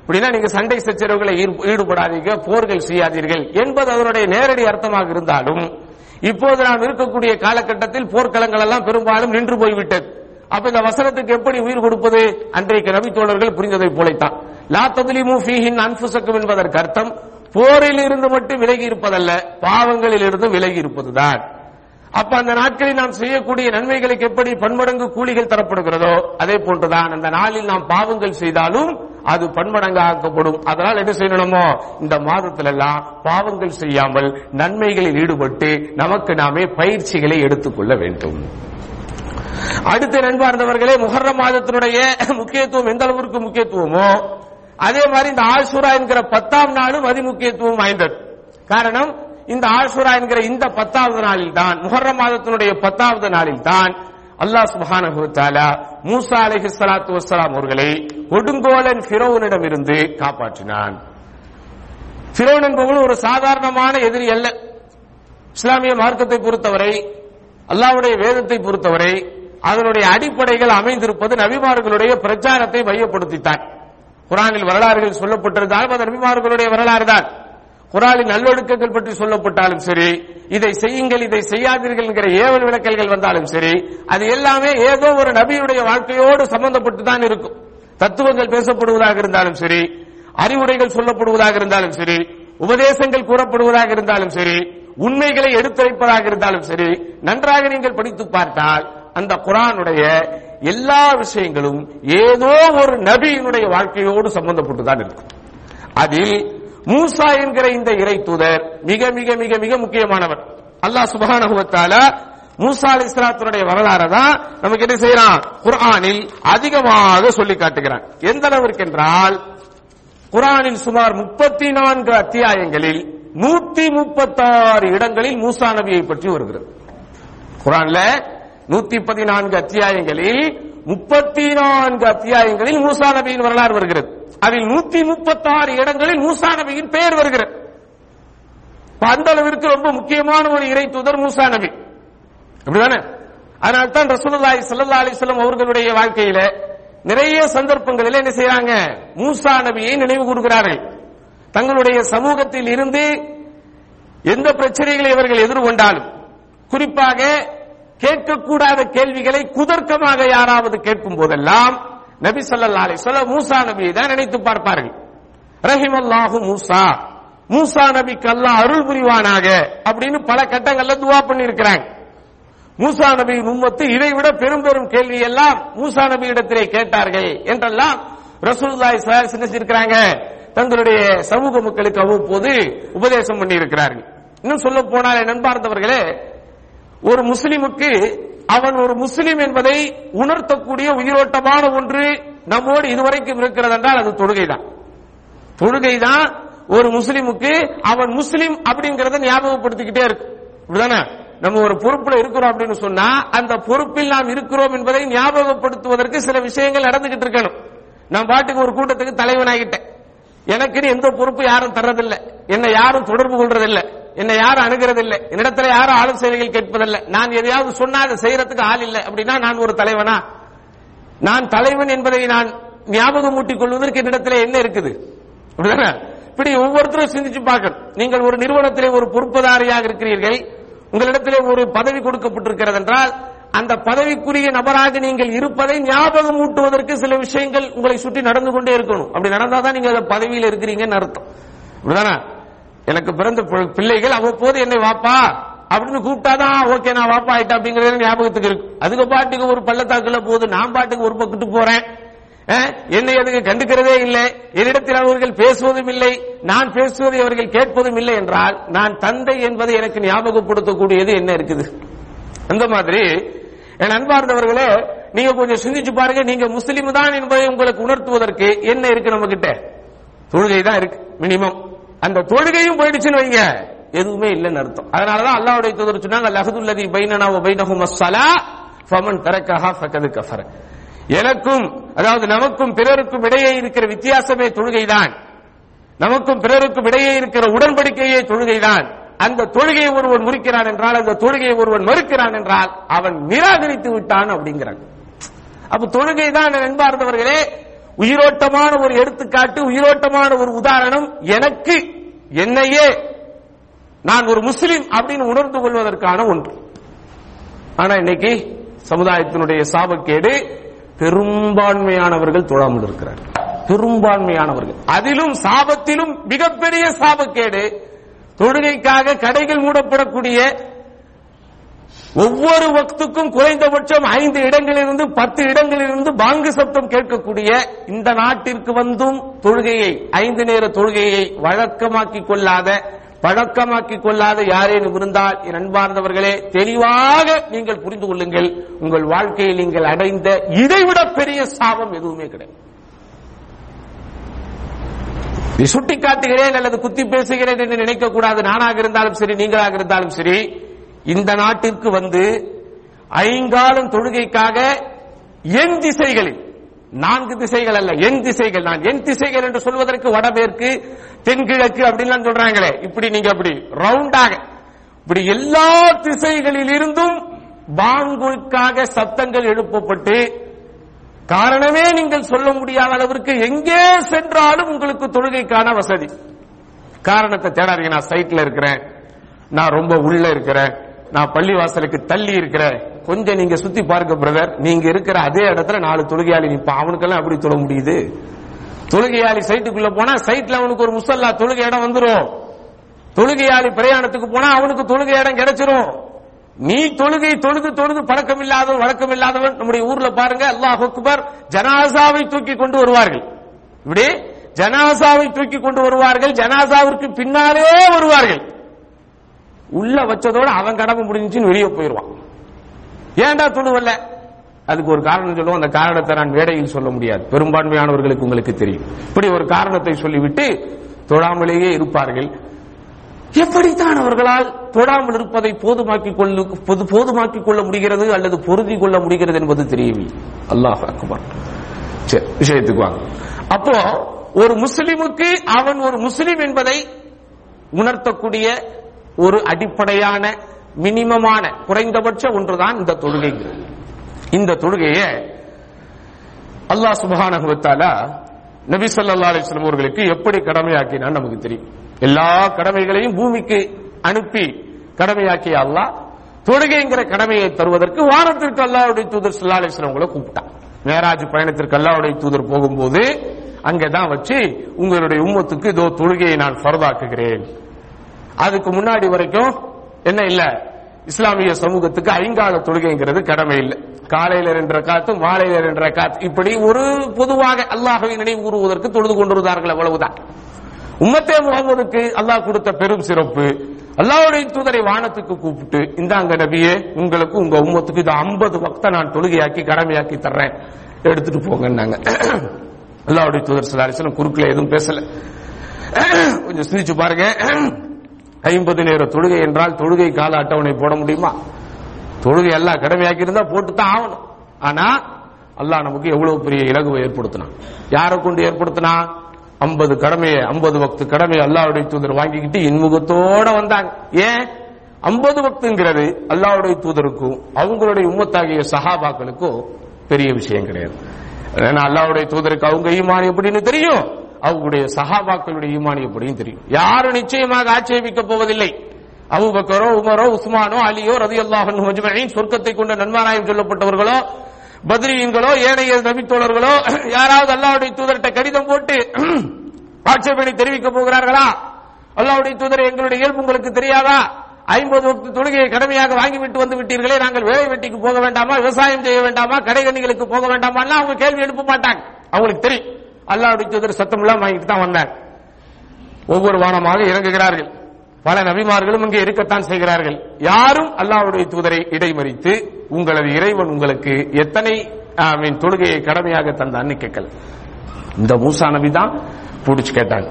அப்படின்னா நீங்க சண்டை சச்சரவுகளை ஈடு- ஈடுபடாதீங்க போர்கள் செய்யாதீர்கள் என்பது அதனுடைய நேரடி அர்த்தமாக இருந்தாலும் இப்போது நாம் இருக்கக்கூடிய காலகட்டத்தில் போர்க்களங்கள் எல்லாம் பெரும்பாலும் நின்று போய்விட்டது. அப்ப இந்த வசனத்துக்கு எப்படி உயிர் கொடுப்பது? அன்றைக்கு நபித்தோழர்கள் புரிந்ததை போலைத்தான். லா ததுலிமு ஃபீஹின் அன்ஃபுசக்கும் என்பதற்கு அர்த்தம் போரில் இருந்து மட்டும் விலகி இருப்பதல்ல பாவங்களில் இருந்து விலகி இருப்பதுதான். அப்ப அந்த நாட்களில் நாம் செய்யக்கூடிய நன்மைகளுக்கு எப்படி பன்மடங்கு கூலிகள் தரப்படுகிறதோ அதே போன்றுதான் அந்த நாளில் நாம் பாவங்கள் செய்தாலும் அது பன்மடங்கு ஆக்கப்படும் அதனால் என்ன செய்யணுமோ இந்த மாதத்துல எல்லாம் பாவங்கள் செய்யாமல் நன்மைகளில் ஈடுபட்டு நமக்கு நாமே பயிற்சிகளை எடுத்துக்கொள்ள வேண்டும். அடுத்த நண்பார்ந்தவர்களே முகர்ற மாதத்தினுடைய முக்கியத்துவம் எந்த அளவிற்கு முக்கியத்துவமோ அதே மாதிரி இந்த ஆசுரா என்கிற பத்தாம் நாளும் அதி முக்கியத்துவம் வாய்ந்தது. காரணம் இந்த ஆசுரா என்கிற இந்த பத்தாவது நாளில் தான் முகர்ற மாதத்தினுடைய பத்தாவது நாளில் தான் அல்லாஹ் சுப்ஹானஹு தஆலா மூசா அலைஹிஸ்ஸலாத்து வஸ்ஸலாம் அவர்களை கொடுங்கோலன் ஃபிரௌனிடம் இருந்து காப்பாற்றினான். ஃபிரௌன் என்பவன் ஒரு சாதாரணமான எதிரி அல்ல. இஸ்லாமிய மார்க்கத்தை பொறுத்தவரை அல்லாஹ்வுடைய வேதத்தை பொறுத்தவரை அதனுடைய அடிப்படைகள் அமைந்திருப்பது நபிமார்களுடைய பிரச்சாரத்தை மையப்படுத்தித்தான். குரானில் வரலாறுகள் சொல்லப்பட்டிருந்தாலும் அது நபிமார்களுடைய வரலாறு தான். குரானின் நல்லொழுக்கங்கள் பற்றி சொல்லப்பட்டாலும் சரி இதை செய்யுங்கள் இதை செய்யாதீர்கள் என்கிற ஏவல் விளக்கல்கள் வந்தாலும் சரி அது எல்லாமே ஏதோ ஒரு நபியுடைய வாழ்க்கையோடு சம்பந்தப்பட்டு தான் இருக்கும். தத்துவங்கள் பேசப்படுவதாக இருந்தாலும் சரி அறிவுரைகள் சொல்லப்படுவதாக இருந்தாலும் சரி உபதேசங்கள் கூறப்படுவதாக இருந்தாலும் சரி உண்மைகளை எடுத்துரைப்பதாக இருந்தாலும் சரி நன்றாக நீங்கள் படித்து பார்த்தால் அந்த குரானுடைய எல்லா விஷயங்களும் ஏதோ ஒரு நபியினுடைய வாழ்க்கையோடு சம்பந்தப்பட்டுதான் இருக்கும். அதில் மூசா என்கிற இந்த இறை தூதர் மிக மிக மிக மிக முக்கியமானவர். அல்லாஹ் சுபஹானஹு மூசா அலி மூசா வரலாறு வரலாறை தான் நமக்கு என்ன செய்யறான்? குரானில் அதிகமாக சொல்லி காட்டுகிறான். எந்த அளவிற்கு என்றால் குரானின் சுமார் முப்பத்தி நான்கு அத்தியாயங்களில் நூத்தி முப்பத்தாறு இடங்களில் மூசா நபியை பற்றி வருகிறது. குரான்ல நூத்தி பதினான்கு அத்தியாயங்களில் முப்பத்தி நான்கு அத்தியாயங்களில் மூசா நபியின் வரலாறு வருகிறது. அதில் நூத்தி முப்பத்தாறு இடங்களில் மூசா நபியின் பெயர் வருகிறது. அந்த அளவிற்கு ரொம்ப முக்கியமான ஒரு இறை தூதர் மூசா நபி. அப்படிதானே? அதனால தான் ரசூலுல்லாஹி ஸல்லல்லாஹு அலைஹி வஸல்லம் அவர்களுடைய வாழ்க்கையில நிறைய சந்தர்ப்பங்களில் என்ன செய்யறாங்க மூசா நபியை நினைவு கூறுகிறார்கள். தங்களுடைய சமூகத்தில் இருந்து எந்த பிரச்சனைகளை இவர்கள் எதிர்கொண்டாலும் குறிப்பாக கேட்கக்கூடாத கேள்விகளை குதர்க்கமாக யாராவது கேட்கும் போதெல்லாம் நபி ஸல்லல்லாஹு அலைஹி சொல்ல மூசா நபியை தான் நினைத்து பார்ப்பார்கள். ரஹிமல்லாஹு மூசா மூசா நபிக்கு அல்லாஹ் அருள் புரிவானாக அப்படின்னு பல கட்டங்கள்ல துவா பண்ணியிருக்கிறாங்க. மூசா நபியின் உம்மத்து இதைவிட பெரும் பெரும் கேள்வி எல்லாம் மூசா நபி இடத்திலே கேட்டார்கள் என்றெல்லாம் ரசூல்லாய் ஸல்லல்லாஹு செஞ்சிருக்கிறாங்க? தங்களுடைய சமூக மக்களுக்கு அவ்வப்போது உபதேசம் பண்ணி இருக்கிறார்கள் இன்னும் சொல்ல போனாலே நண்பார்ந்தவர்களே ஒரு முஸ்லிமுக்கு அவன் ஒரு முஸ்லிம் என்பதை உணர்த்தக்கூடிய உயிரோட்டமான ஒன்று நம்மோடு இதுவரைக்கும் இருக்கிறது என்றால் அது தொழுகைதான். தொழுகைதான் ஒரு முஸ்லிமுக்கு அவன் முஸ்லிம் அப்படிங்கறத ஞாபகப்படுத்திக்கிட்டே இருக்கு இப்படிதானே? நம்ம ஒரு பொறுப்புல இருக்கிறோம் அப்படின்னு சொன்னா அந்த பொறுப்பில் நாம் இருக்கிறோம் என்பதை ஞாபகப்படுத்துவதற்கு சில விஷயங்கள் நடந்துகிட்டு இருக்கணும். நான் பாட்டுக்கு ஒரு கூட்டத்துக்கு தலைவனாகிட்டேன் எனக்குன்னு எந்த பொறுப்பு யாரும் தர்றதில்லை. என்னை யாரும் தொடர்பு கொள்றதில்லை. என்னை யாரும் அணுகிறதில்லை. என்னிடத்துல யாரும் ஆலோசனைகள் கேட்பதில்லை. நான் எதையாவது சொன்னா அதை செய்யறதுக்கு ஆள் இல்லை. அப்படின்னா நான் ஒரு தலைவனா? நான் தலைவன் என்பதை நான் ஞாபகம் ஊட்டிக் கொள்வதற்கு என்னிடத்துல என்ன இருக்குது? அப்படிதானே? இப்படி ஒவ்வொருத்தரும் சிந்திச்சு பார்க்கணும். நீங்கள் ஒரு நிறுவனத்திலே ஒரு பொறுப்புதாரியாக இருக்கிறீர்கள். உங்களிடத்திலே ஒரு பதவி கொடுக்கப்பட்டிருக்கிறது என்றால் அந்த பதவிக்குரிய நபராக நீங்கள் இருப்பதை ஞாபகம் ஊட்டுவதற்கு சில விஷயங்கள் உங்களை சுற்றி நடந்து கொண்டே இருக்கணும். அப்படி நடந்தாதான் நீங்க பதவியில் இருக்கிறீங்கன்னு அர்த்தம். அப்படிதானே? எனக்கு பிறந்த பி- பிள்ளைகள் அவ்வப்போது என்னை வாப்பா அப்படின்னு கூப்பிட்டாதான் ஓகே நான் வாப்பா ஆயிட்டேன் அப்படிங்கறது ஞாபகத்துக்கு இருக்கு. அதுக்கு பாட்டுக்கு ஒரு பள்ளத்தாக்குல போது நான் பாட்டுக்கு ஒரு பக்கத்து போறேன். என்னை அதுக்கு கண்டுக்கிறதே இல்லை. என்னிடத்தில் அவர்கள் பேசுவதும் இல்லை. நான் பேசுவதை அவர்கள் கேட்பதும் இல்லை என்றால் நான் தந்தை என்பதை எனக்கு ஞாபகப்படுத்தக்கூடியது என்ன இருக்குது? அந்த மாதிரி என் அன்பார்ந்தவர்களே நீங்க கொஞ்சம் சிந்திச்சு பாருங்க. நீங்க முஸ்லீம் தான் என்பதை உங்களுக்கு உணர்த்துவதற்கு என்ன இருக்கு நம்ம கிட்ட? தொழுகை தான் இருக்கு மினிமம் அந்த தொழுகையும் போயிடுச்சுன்னு வைங்க. எதுவுமே இல்லைன்னு அர்த்தம். அதனாலதான் அல்லாவுடைய தூதர் சொன்னாங்க லஹதுல்லதி பைனனா வ பைனஹும் அஸ்ஸலா ஃபமன் தரக்கஹா ஃபகது கஃபர. எனக்கும் அதாவது நமக்கும் பிறருக்கும் இடையே இருக்கிற வித்தியாசமே தொழுகைதான். நமக்கும் பிறருக்கும் இடையே இருக்கிற உடன்படிக்கையே தொழுகைதான். அந்த தொழுகையை ஒருவன் முறிக்கிறான் என்றால் அந்த தொழுகையை ஒருவன் மறுக்கிறான் என்றால் அவன் நிராகரித்து விட்டான் அப்படிங்கிறாங்க. அப்ப தொழுகை தான் அன்பார்ந்தவர்களே உயிரோட்டமான ஒரு எடுத்துக்காட்டு உயிரோட்டமான ஒரு உதாரணம் எனக்கு என்னையே நான் ஒரு முஸ்லிம் அப்படின்னு உணர்ந்து கொள்வதற்கான ஒன்று. ஆனா இன்னைக்கு சமுதாயத்தினுடைய சாபக்கேடு பெரும்பான்மையானவர்கள் தொழாமல் இருக்கிறார். பெரும்பான்மையானவர்கள். அதிலும் சாபத்திலும் மிகப்பெரிய சாபக்கேடு தொழுகைக்காக கடைகள் மூடப்படக்கூடிய ஒவ்வொரு வக்துக்கும் குறைந்தபட்சம் ஐந்து இடங்களிலிருந்து பத்து இடங்களிலிருந்து பாங்கு சப்தம் கேட்கக்கூடிய இந்த நாட்டிற்கு வந்தும் தொழுகையை ஐந்து நேர தொழுகையை வழக்கமாக்கிக் கொள்ளாத பழக்கமாக்கிக் கொள்ளாத யாரேனும் இருந்தால் என் அன்பார்ந்தவர்களே தெளிவாக நீங்கள் புரிந்து கொள்ளுங்கள். உங்கள் வாழ்க்கையில் நீங்கள் அடைந்த இதைவிட பெரிய சாபம் எதுவுமே கிடையாது. இதை சுட்டி காட்டுகிறேன் அல்லது குத்தி பேசுகிறேன் என்று நினைக்க கூடாது நானாக இருந்தாலும் சரி நீங்களாக இருந்தாலும் சரி இந்த நாட்டிற்கு வந்து ஐங்காலம் தொழுகைக்காக என் திசைகளில் நான்கு திசைகள் அல்ல என் திசைகள் நான் என் திசைகள் என்று சொல்வதற்கு வடமேற்கு தென்கிழக்கு அப்படின்லாம் சொல்றாங்களே. இப்படி நீங்க அப்படி ரவுண்டாக இப்படி எல்லா திசைகளில் இருந்தும் பாங்குக்காக சத்தங்கள் எழுப்பப்பட்டு காரணமே நீங்கள் சொல்ல முடியாத அளவிற்கு எங்கே சென்றாலும் உங்களுக்கு தொழுகைக்கான வசதி. காரணத்தை தேடாதீங்க நான் சைட்ல இருக்கிறேன் நான் ரொம்ப உள்ள இருக்கிறேன். நான் பள்ளிவாசலுக்கு தள்ளி இருக்கிறேன் கொஞ்சம் நீங்க சுத்தி பார்க்க பிரதர் நீங்க இருக்கிற அதே இடத்துல நாலு தொழுகையாளி நிப்பான் அவனுக்கெல்லாம் எப்படி தொழ முடியுது? தொழுகையாளி சைட்டுக்குள்ள போனா சைட்ல அவனுக்கு ஒரு முசல்லா தொழுகை இடம் வந்துடும் தொழுகையாளி பிரயாணத்துக்கு போனா அவனுக்கு தொழுகை இடம் கிடைச்சிரும். நீ தொழுகை தொழுது தொழுது பழக்கம் இல்லாதவன் வழக்கம் இல்லாதவன் நம்முடைய ஊர்ல பாருங்க அல்லாஹ் அக்பர் ஜனாசாவை தூக்கி கொண்டு வருவார்கள். இப்படி ஜனாசாவை தூக்கி கொண்டு வருவார்கள் ஜனாசாவிற்கு பின்னாலே வருவார்கள். உள்ள வச்சதோட அவன் கடமை முடிஞ்சுன்னு வெளியே போயிடுவான். ஏன்டா துணுவல்ல? அதுக்கு ஒரு காரணம் சொல்லுவோம். அந்த காரணத்தை நான் வேடையில் சொல்ல முடியாது. பெரும்பான்மையானவர்களுக்கு உங்களுக்கு தெரியும். இப்படி ஒரு காரணத்தை சொல்லிவிட்டு தொழாமலேயே இருப்பார்கள். எப்படித்தான் அவர்களால் தொழாமல் இருப்பதை போதுமாக்கி கொள்ள பொது- போதுமாக்கிக் கொள்ள முடிகிறது அல்லது பொருதி கொள்ள முடிகிறது என்பது தெரியவில்லை. அல்லாஹ் அக்பர். சரி விஷயத்துக்கு வாங்க. அப்போ ஒரு முஸ்லிமுக்கு அவன் ஒரு முஸ்லிம் என்பதை உணர்த்தக்கூடிய ஒரு அடிப்படையான மினிமமான குறைந்தபட்ச ஒன்றுதான் இந்த தொழுகைங்கிறது. இந்த தொழுகையை அல்லாஹ் சுப்ஹானஹு நபி சொல்லா அலிஸ்லம் அவர்களுக்கு எப்படி கடமையாக்கினான் நமக்கு தெரியும். எல்லா கடமைகளையும் பூமிக்கு அனுப்பி கடமையாக்கிய அல்லாஹ் தொழுகைங்கிற கடமையை தருவதற்கு வாரத்திற்கு அல்லாவுடைய தூதர் சொல்லா அலிஸ்லம் வஸல்லம் அவங்களை கூப்பிட்டான். மேராஜ் பயணத்திற்கு அல்லாவுடைய தூதர் போகும்போது அங்கதான் வச்சு உங்களுடைய உம்மத்துக்கு இதோ தொழுகையை நான் ஃபர்தாக்குகிறேன். அதுக்கு முன்னாடி வரைக்கும் என்ன இல்ல? இஸ்லாமிய சமூகத்துக்கு ஐங்கால தொழுகைங்கிறது கடமை இல்லை. காலையில ரெண்டரை ரக்காத்து மாலையில ரெண்டரை காத்து இப்படி ஒரு பொதுவாக அல்லாஹ்வை நினைவு கூறுவதற்கு தொழுது கொண்டிருந்தார்கள் அவ்வளவுதான். உம்மத்தே முகமதுக்கு அல்லாஹ் கொடுத்த பெரும் சிறப்பு அல்லாவுடைய தூதரை வானத்துக்கு கூப்பிட்டு இந்தாங்க நபியே உங்களுக்கு உங்க உம்மத்துக்கு இது 50 வக்த நான் தொழுகையாக்கி கடமையாக்கி தர்றேன். எடுத்துட்டு போங்கன்னாங்க. அல்லாவுடைய தூதர் சிலாரிசனம் குறுக்கில் எதுவும் பேசல. கொஞ்சம் சிந்திச்சு பாருங்க. ஐம்பது நேர தொழுகை என்றால் தொழுகை கால அட்டவணை போட முடியுமா? தொழுகை எல்லாம் கடமையாக்கி இருந்தா போட்டு தான் ஆகணும். ஆனா அல்லாஹ் நமக்கு எவ்வளவு பெரிய இலகுவை ஏற்படுத்தினான். யாரை கொண்டு ஏற்படுத்தினா ஐம்பது கடமையை ஐம்பது பக்து கடமையை அல்லாவுடைய தூதர் வாங்கிக்கிட்டு இன்முகத்தோட வந்தாங்க. ஏன்? ஐம்பது பக்துங்கிறது அல்லாவுடைய தூதருக்கும் அவங்களுடைய உம்மத்தாகிய சஹாபாக்களுக்கும் பெரிய விஷயம் கிடையாது. ஏன்னா அல்லாவுடைய தூதருக்கு அவங்க ஈமான் எப்படின்னு தெரியும். அவங்களுடைய சஹாபாக்களுடைய ஈமான் எப்படியும் தெரியும். யாரும் நிச்சயமாக ஆட்சேபிக்க போவதில்லை. அபுபக்கரோ உமரோ உஸ்மானோ அலியோ ரதி அல்லாஹன் சொர்க்கத்தை கொண்ட நன்மாராயம் சொல்லப்பட்டவர்களோ பத்ரீன்களோ ஏனைய நபித்தோழர்களோ யாராவது அல்லாவுடைய தூதர்கிட்ட கடிதம் போட்டு ஆட்சேபனை தெரிவிக்க போகிறார்களா? அல்லாவுடைய தூதர் எங்களுடைய இயல்பு உங்களுக்கு தெரியாதா? ஐம்பது வக்து தொழுகையை கடமையாக வாங்கிவிட்டு வந்து விட்டீர்களே நாங்கள் வேலை வெட்டிக்கு போக வேண்டாமா? விவசாயம் செய்ய வேண்டாமா? கடைகண்ணிகளுக்கு போக வேண்டாமா அவங்க கேள்வி எழுப்ப மாட்டாங்க. அவங்களுக்கு தெரியும். அல்லாவுடைய தூதர் சத்தம் எல்லாம் வாங்கிட்டு தான் வந்தார். ஒவ்வொரு வானமாக இறங்குகிறார்கள். பல நபிமார்களும் இங்கே இருக்கத்தான் செய்கிறார்கள். யாரும் அல்லாவுடைய தூதரை இடைமறித்து உங்களது இறைவன் உங்களுக்கு எத்தனை மீன் தொழுகையை கடமையாக தந்தான்னு கேட்கல. இந்த மூசா நபி தான் பிடிச்சு கேட்டாங்க.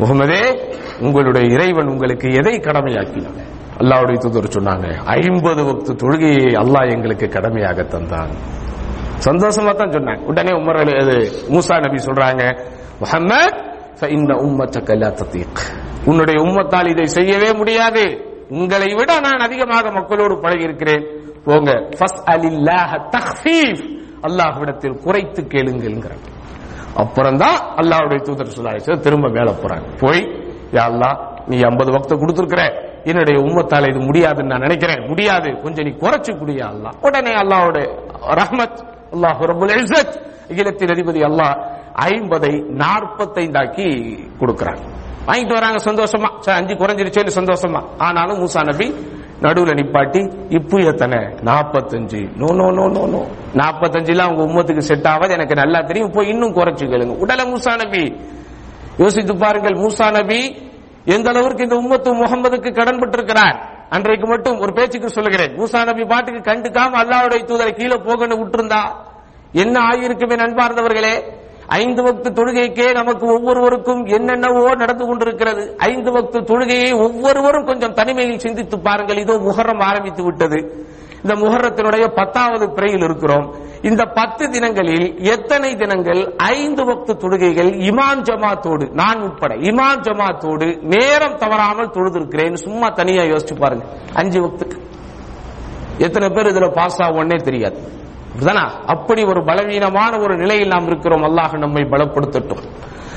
முகமதே உங்களுடைய இறைவன் உங்களுக்கு எதை கடமையாக்கினான்? அல்லாவுடைய தூதர் சொன்னாங்க ஐம்பது வக்து தொழுகையை அல்லாஹ் எங்களுக்கு கடமையாக தந்தான். சந்தோஷமா தான் சொன்னாங்க உடனே உமர் அது மூசா நபி சொல்றாங்க முகமது உம்மத்தக்க லா தத்தீக். உன்னுடைய உம்மத்தால் இதை செய்யவே முடியாது. உங்களை விட நான் அதிகமாக மக்களோடு பழகி இருக்கிறேன் போங்க அல்லாஹ்விடத்தில் குறைத்து கேளுங்கள் அப்புறம் தான் அல்லாஹுடைய தூதர் சொல்லாச்சு திரும்ப மேல போறாங்க. போய் யா அல்லா நீ ஐம்பது வக்த கொடுத்துருக்கிற. என்னுடைய உம்மத்தால் இது முடியாதுன்னு நான் நினைக்கிறேன். முடியாது. கொஞ்சம் நீ குறைச்சு குடியா அல்லா உடனே அல்லாவோட ரஹ்மத் அல்லாஹ் ரபுல் இஸ்ஸத். அகிலத்தின் அதிபதி அல்லாஹ் ஐம்பதை நாற்பத்தைந்தாக்கி கொடுக்கிறாங்க வாங்கிட்டு வராங்க சந்தோஷமா. சரி, அஞ்சு குறைஞ்சிருச்சேன்னு சந்தோஷமா. ஆனாலும் மூசா நபி நடுவுல நிப்பாட்டி இப்போ எத்தனை? நாற்பத்தஞ்சு. No no no no no. நாற்பத்தஞ்சுல அவங்க உம்மத்துக்கு செட் ஆகாது. எனக்கு நல்லா தெரியும். போய் இன்னும் குறைச்சு கேளுங்க. உடல மூசா நபி. யோசித்து பாருங்கள் மூசா நபி எந்த அளவுக்கு இந்த உம்மத்து முகமதுக்கு கடன்பட்டிருக்கிறார்? அன்றைக்கு மட்டும் ஒரு பேச்சுக்கு சொல்லுகிறேன். மூசா நபி பாட்டுக்கு கண்டுக்காம அல்லாவுடைய தூதரை கீழே போகன்னு விட்டுருந்தா என்ன ஆகியிருக்குமே நண்பார்ந்தவர்களே? ஐந்து வக்து தொழுகைக்கே நமக்கு ஒவ்வொருவருக்கும் என்னென்னவோ நடந்து கொண்டிருக்கிறது. ஐந்து வக்து தொழுகையை ஒவ்வொருவரும் கொஞ்சம் தனிமையில் சிந்தித்து பாருங்கள். இதோ முகரம் ஆரம்பித்து விட்டது. இந்த முகரத்தினுடைய பத்தாவது பிறையில் இருக்கிறோம். இந்த பத்து தினங்களில் எத்தனை தினங்கள்? ஐந்து வக்து தொழுகைகள் இமாம் ஜமாத்தோடு நான் உட்பட இமாம் ஜமாத்தோடு நேரம் தவறாமல் தொழுதிருக்கிறேன் சும்மா தனியா யோசிச்சு பாருங்க. அஞ்சு வக்துக்கு. எத்தனை பேர் இதுல பாஸ் ஆகும்னே தெரியாது. அப்படி ஒரு பலவீனமான ஒரு நிலையில் நாம் இருக்கிறோம். அல்லாஹ் நம்மை பலப்படுத்தட்டும்.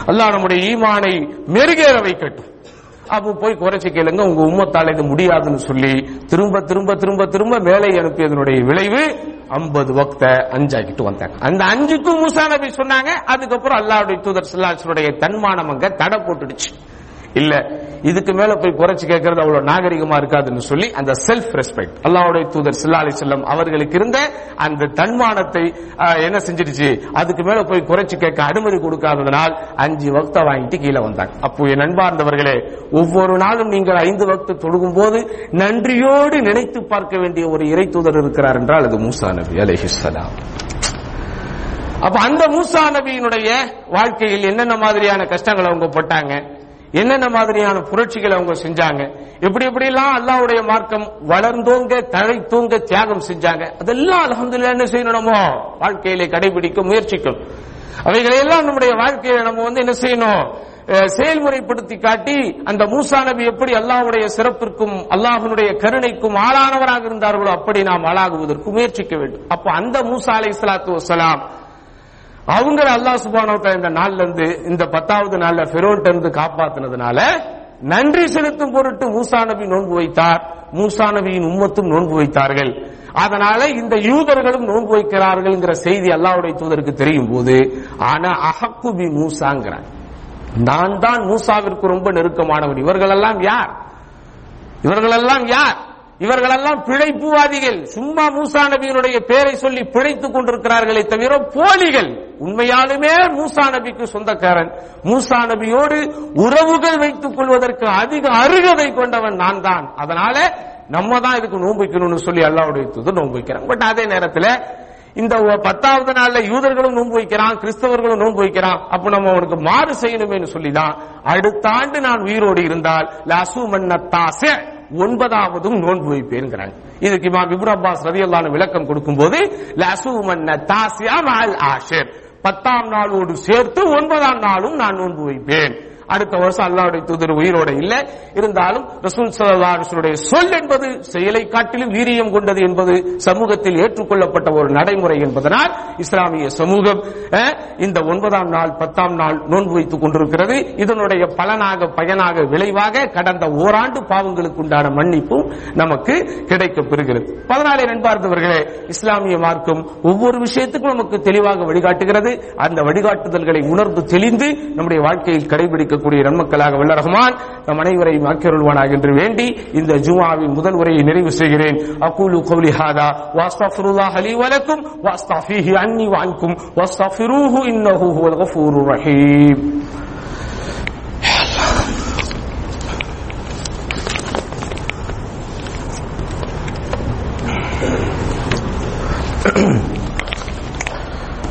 அல்லாஹ் நம்முடைய ஈமானை மெருகேற வைக்கட்டும். அப்போ போய் குறைச்சி கேளுங்க உங்க உம்மத்தால் இது முடியாதுன்னு சொல்லி திரும்ப திரும்ப திரும்ப திரும்ப மேலே அனுப்பியதனுடைய விளைவு ஐம்பது வக்த அஞ்சாக்கிட்டு வந்தாங்க. அந்த அஞ்சுக்கும் மூசா நபி சொன்னாங்க அதுக்கப்புறம் அல்லாவுடைய தூதர் ஸல்லல்லாஹு தன்மானம் அங்க தடை போட்டுடுச்சு. இல்ல இதுக்கு மேல போய் குறைச்சு கேட்கறது அவ்வளவு நாகரிகமா இருக்காதுன்னு சொல்லி அந்த செல்ஃப் ரெஸ்பெக்ட் அல்லாவுடைய தூதர் சில்லா அலி செல்லம் அவர்களுக்கு இருந்த அந்த தன்மானத்தை என்ன செஞ்சிருச்சு அதுக்கு மேல போய் குறைச்சு கேட்க அனுமதி கொடுக்காததனால் அஞ்சு வக்த வாங்கிட்டு கீழே வந்தாங்க. அப்போ என் நண்பார்ந்தவர்களே ஒவ்வொரு நாளும் நீங்கள் ஐந்து வக்த தொழுகும் போது நன்றியோடு நினைத்து பார்க்க வேண்டிய ஒரு இறை தூதர் இருக்கிறார் என்றால் அது மூசா நபி அலைஹிஸ்ஸலாம் அப்ப அந்த மூசா நபியினுடைய வாழ்க்கையில் என்னென்ன மாதிரியான கஷ்டங்களை அவங்க போட்டாங்க? என்னென்ன மாதிரியான புரட்சிகளை அவங்க செஞ்சாங்க? எப்படி எப்படி எல்லாம் அல்லாவுடைய மார்க்கம் வளர்ந்தோங்க தழை தூங்க தியாகம் செஞ்சாங்க. அதெல்லாம் அல்ஹம்துலில்லாஹ் என்ன செய்யணும் நம்ம? வாழ்க்கையிலே கடைபிடிக்க முயற்சிக்கும். அவைகளையெல்லாம் நம்முடைய வாழ்க்கையில நம்ம வந்து என்ன செய்யணும்? அஹ், செயல்முறைப்படுத்தி காட்டி அந்த மூசா நபி எப்படி அல்லாஹுடைய சிறப்பிற்கும் அல்லாஹனுடைய கருணைக்கும் ஆளானவராக இருந்தார்களோ அப்படி நாம் ஆளாகுவதற்கு முயற்சிக்க வேண்டும். அப்போ அந்த மூசா அலை சலாத்து வசலாம் அவங்கள அல்லாஹ் சுபானவத்தா இந்த நாள்ல இருந்து இந்த பத்தாவது நாள்ல ஃபெரோன்ட்ட இருந்து காப்பாத்தினதுனால நன்றி செலுத்தும் பொருட்டு மூசா நபி நோன்பு வைத்தார். மூசா நபியின் உம்மத்தும் நோன்பு வைத்தார்கள். அதனால இந்த யூதர்களும் நோன்பு வைக்கிறார்கள்ங்கிற செய்தி அல்லாவுடைய தூதருக்கு தெரியும் போது ஆனா அஹக்கு பி மூசாங்கிறான். நான் தான் மூசாவிற்கு ரொம்ப நெருக்கமானவர் இவர்களெல்லாம் யார்? இவர்களெல்லாம் யார்? இவர்களெல்லாம் பிழைப்புவாதிகள். சும்மா மூசா நபியினுடைய பேரை சொல்லி பிழைத்துக் கொண்டிருக்கிறார்களே தவிர போலிகள். உண்மையாலுமே மூசா நபிக்கு சொந்தக்காரன். மூசா நபியோடு உறவுகள் வைத்துக் கொள்வதற்கு அதிக அருகதை கொண்டவன் நான் தான். அதனால நம்ம தான் இதுக்கு நோன்பிக்கணும்னு சொல்லி அல்லாவுடைய தூது நோன்பு வைக்கிறாங்க பட் அதே நேரத்தில் இந்த பத்தாவது நாள்ல யூதர்களும் நோன்பு வைக்கிறான் கிறிஸ்தவர்களும் நோன்பு வைக்கிறான். அப்ப நம்ம அவனுக்கு மாறு செய்யணுமேனு சொல்லிதான் அடுத்த ஆண்டு நான் உயிரோடு இருந்தால் லசு மன்னத்தாசே ஒன்பதாவதும் நோன்பு வைப்பேங்கிறாங்க இதுக்கு இமாம் இப்ரு அப்பாஸ் ரதியல்லாஹு விளக்கம் கொடுக்கும் போது ஆஷிர். பத்தாம் நாளோடு சேர்த்து ஒன்பதாம் நாளும் நான் நோன்பு வைப்பேன். அடுத்த வருஷம் அல்லாவுடைய தூதர் உயிரோட இல்ல. இருந்தாலும் ரசூல் ஸல்லல்லாஹு சொல் என்பது செயலை காட்டிலும் வீரியம் கொண்டது என்பது சமூகத்தில் ஏற்றுக்கொள்ளப்பட்ட ஒரு நடைமுறை என்பதனால் இஸ்லாமிய சமூகம் இந்த ஒன்பதாம் நாள் பத்தாம் நாள் நோன்பு வைத்துக் கொண்டிருக்கிறது. இதனுடைய பலனாக பயனாக விளைவாக கடந்த ஓராண்டு பாவங்களுக்கு உண்டான மன்னிப்பும் நமக்கு கிடைக்கப் பெறுகிறது. பதினாலே நண்பார்ந்தவர்களே இஸ்லாமிய மார்க்கம் ஒவ்வொரு விஷயத்துக்கும் நமக்கு தெளிவாக வழிகாட்டுகிறது. அந்த வழிகாட்டுதல்களை உணர்ந்து தெளிந்து நம்முடைய வாழ்க்கையில் கடைபிடிக்க கடைபிடிக்கக்கூடிய நன்மக்களாக வல்ல ரஹ்மான் நம் அனைவரையும் ஆக்கியருள்வானாக என்று வேண்டி இந்த ஜுமாவின் முதல் உரையை நிறைவு செய்கிறேன் அகூலு கௌலி ஹாதா வாஸ்தஃபிருல்லாஹ் லி வலக்கும் வாஸ்தஃபீஹி அன்னி வஅன்கும் வாஸ்தஃபிரூஹு இன்னஹு ஹுவல் கஃபூருர் ரஹீம்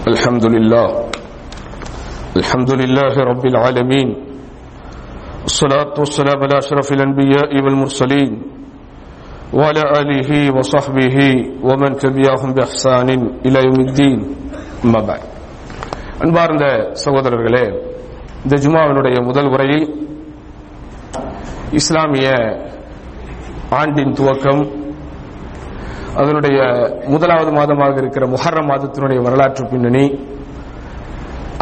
الحمد لله الحمد لله رب العالمين الصلاة والسلام على أشرف الأنبياء والمرسلين وعلى آله وصحبه ومن تبعهم بإحسان إلى يوم الدين أما بعد அன்பார்ந்த சகோதரர்களே இந்த ஜுமாவினுடைய முதல் உரையில் இஸ்லாமிய ஆண்டின் துவக்கம் அதனுடைய முதலாவது மாதமாக இருக்கிற முஹர்ரம் மாதத்தினுடைய வரலாற்று பின்னணி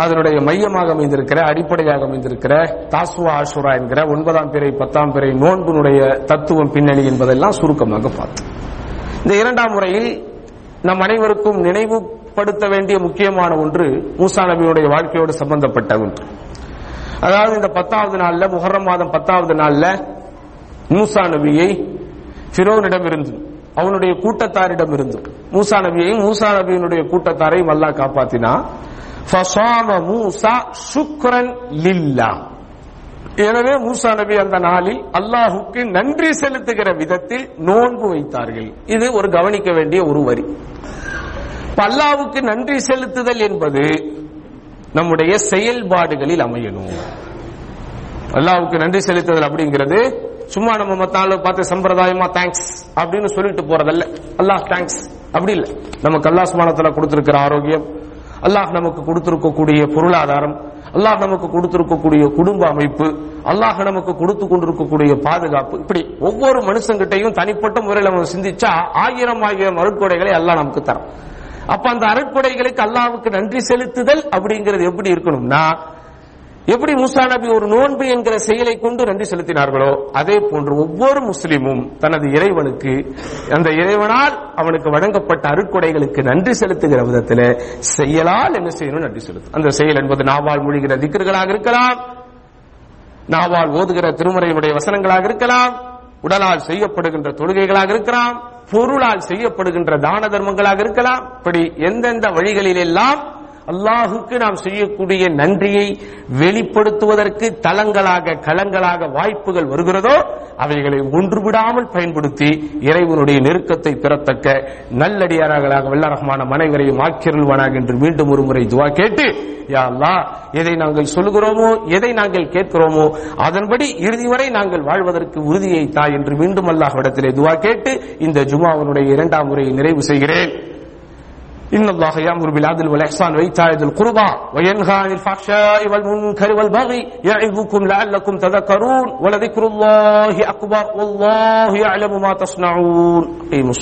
அதனுடைய மையமாக அமைந்திருக்கிற அடிப்படையாக அமைந்திருக்கிற தாசுவா ஆசுரா என்கிற ஒன்பதாம் பிறை பத்தாம் பிறை நோன்பினுடைய தத்துவம் பின்னணி என்பதெல்லாம் சுருக்கமாக பார்த்தோம். இந்த இரண்டாம் முறையில் நம் அனைவருக்கும் நினைவுபடுத்த வேண்டிய முக்கியமான ஒன்று மூசா நபியுடைய வாழ்க்கையோடு சம்பந்தப்பட்ட ஒன்று. அதாவது இந்த பத்தாவது நாள்ல முகரம் மாதம் பத்தாவது நாள்ல மூசா நபியை பிரோனிடமிருந்து அவனுடைய கூட்டத்தாரிடம் இருந்து மூசா நபியையும் மூசா நபியினுடைய கூட்டத்தாரையும் அல்லாஹ் காப்பாத்தினா ஃபசாம மூசா சுக்ரன் லில்லா எனவே மூசா நபி அந்த நாளில் அல்லாஹுக்கு நன்றி செலுத்துகிற விதத்தில் நோன்பு வைத்தார்கள். இது ஒரு கவனிக்க வேண்டிய ஒரு வரி. அல்லாவுக்கு நன்றி செலுத்துதல் என்பது நம்முடைய செயல்பாடுகளில் அமையணும். அல்லாவுக்கு நன்றி செலுத்துதல் அப்படிங்கிறது சும்மா நம்ம மத்த பார்த்து சம்பிரதாயமா தேங்க்ஸ் அப்படின்னு சொல்லிட்டு போறதல்ல. அல்லாஹ் தேங்க்ஸ் அப்படி இல்ல. நமக்கு அல்லாஹ் சுமானத்துல கொடுத்திருக்கிற ஆரோக்கியம் அல்லாஹ் நமக்கு கொடுத்திருக்கக்கூடிய பொருளாதாரம் அல்லாஹ் நமக்கு கொடுத்திருக்கக்கூடிய குடும்ப அமைப்பு அல்லாஹ் நமக்கு கொடுத்து கொண்டிருக்கக்கூடிய பாதுகாப்பு இப்படி ஒவ்வொரு மனுஷங்கிட்டையும் தனிப்பட்ட முறையில் நம்ம சிந்திச்சா ஆயிரம் ஆயிரம் அருட்கொடைகளை அல்லாஹ் நமக்கு தரும். அப்ப அந்த அருட்கொடைகளுக்கு அல்லாவுக்கு நன்றி செலுத்துதல் அப்படிங்கிறது எப்படி இருக்கணும்னா எப்படி மூசா நபி ஒரு நோன்பு என்கிற செயலை கொண்டு நன்றி செலுத்தினார்களோ அதே போன்று ஒவ்வொரு முஸ்லிமும் தனது இறைவனுக்கு அந்த இறைவனால் அவனுக்கு வழங்கப்பட்ட அருட்கொடைகளுக்கு நன்றி செலுத்துகிற விதத்தில் செயலால் என்ன செய்யணும்? நன்றி செலுத்தும் அந்த செயல் என்பது நாவால் மொழிகிற திக்கர்களாக இருக்கலாம் நாவால் ஓதுகிற திருமறையினுடைய வசனங்களாக இருக்கலாம் உடலால் செய்யப்படுகின்ற தொழுகைகளாக இருக்கலாம் பொருளால் செய்யப்படுகின்ற தான தர்மங்களாக இருக்கலாம் இப்படி எந்தெந்த வழிகளிலெல்லாம் அல்லாஹுக்கு நாம் செய்யக்கூடிய நன்றியை வெளிப்படுத்துவதற்கு தளங்களாக களங்களாக வாய்ப்புகள் வருகிறதோ அவைகளை ஒன்றுவிடாமல் பயன்படுத்தி இறைவனுடைய நெருக்கத்தை பெறத்தக்க நல்லடியார்களாக வல்ல ரஹ்மான மனைவரையும் ஆக்கிரல்வானாக என்று மீண்டும் ஒரு முறை துவா கேட்டு யா அல்லா எதை நாங்கள் சொல்லுகிறோமோ எதை நாங்கள் கேட்கிறோமோ அதன்படி இறுதி வரை நாங்கள் வாழ்வதற்கு உறுதியை தா என்று மீண்டும் அல்லாஹ் இடத்திலே துவா கேட்டு இந்த ஜுமாவனுடைய இரண்டாம் முறையை நிறைவு செய்கிறேன். إن الله يأمر بالعدل والإحسان وإيتاء ذي القربى وينهى عن الفحشاء والمنكر والبغي يعظكم لعلكم تذكرون ولذكر الله أكبر والله يعلم ما تصنعون. الصلاة.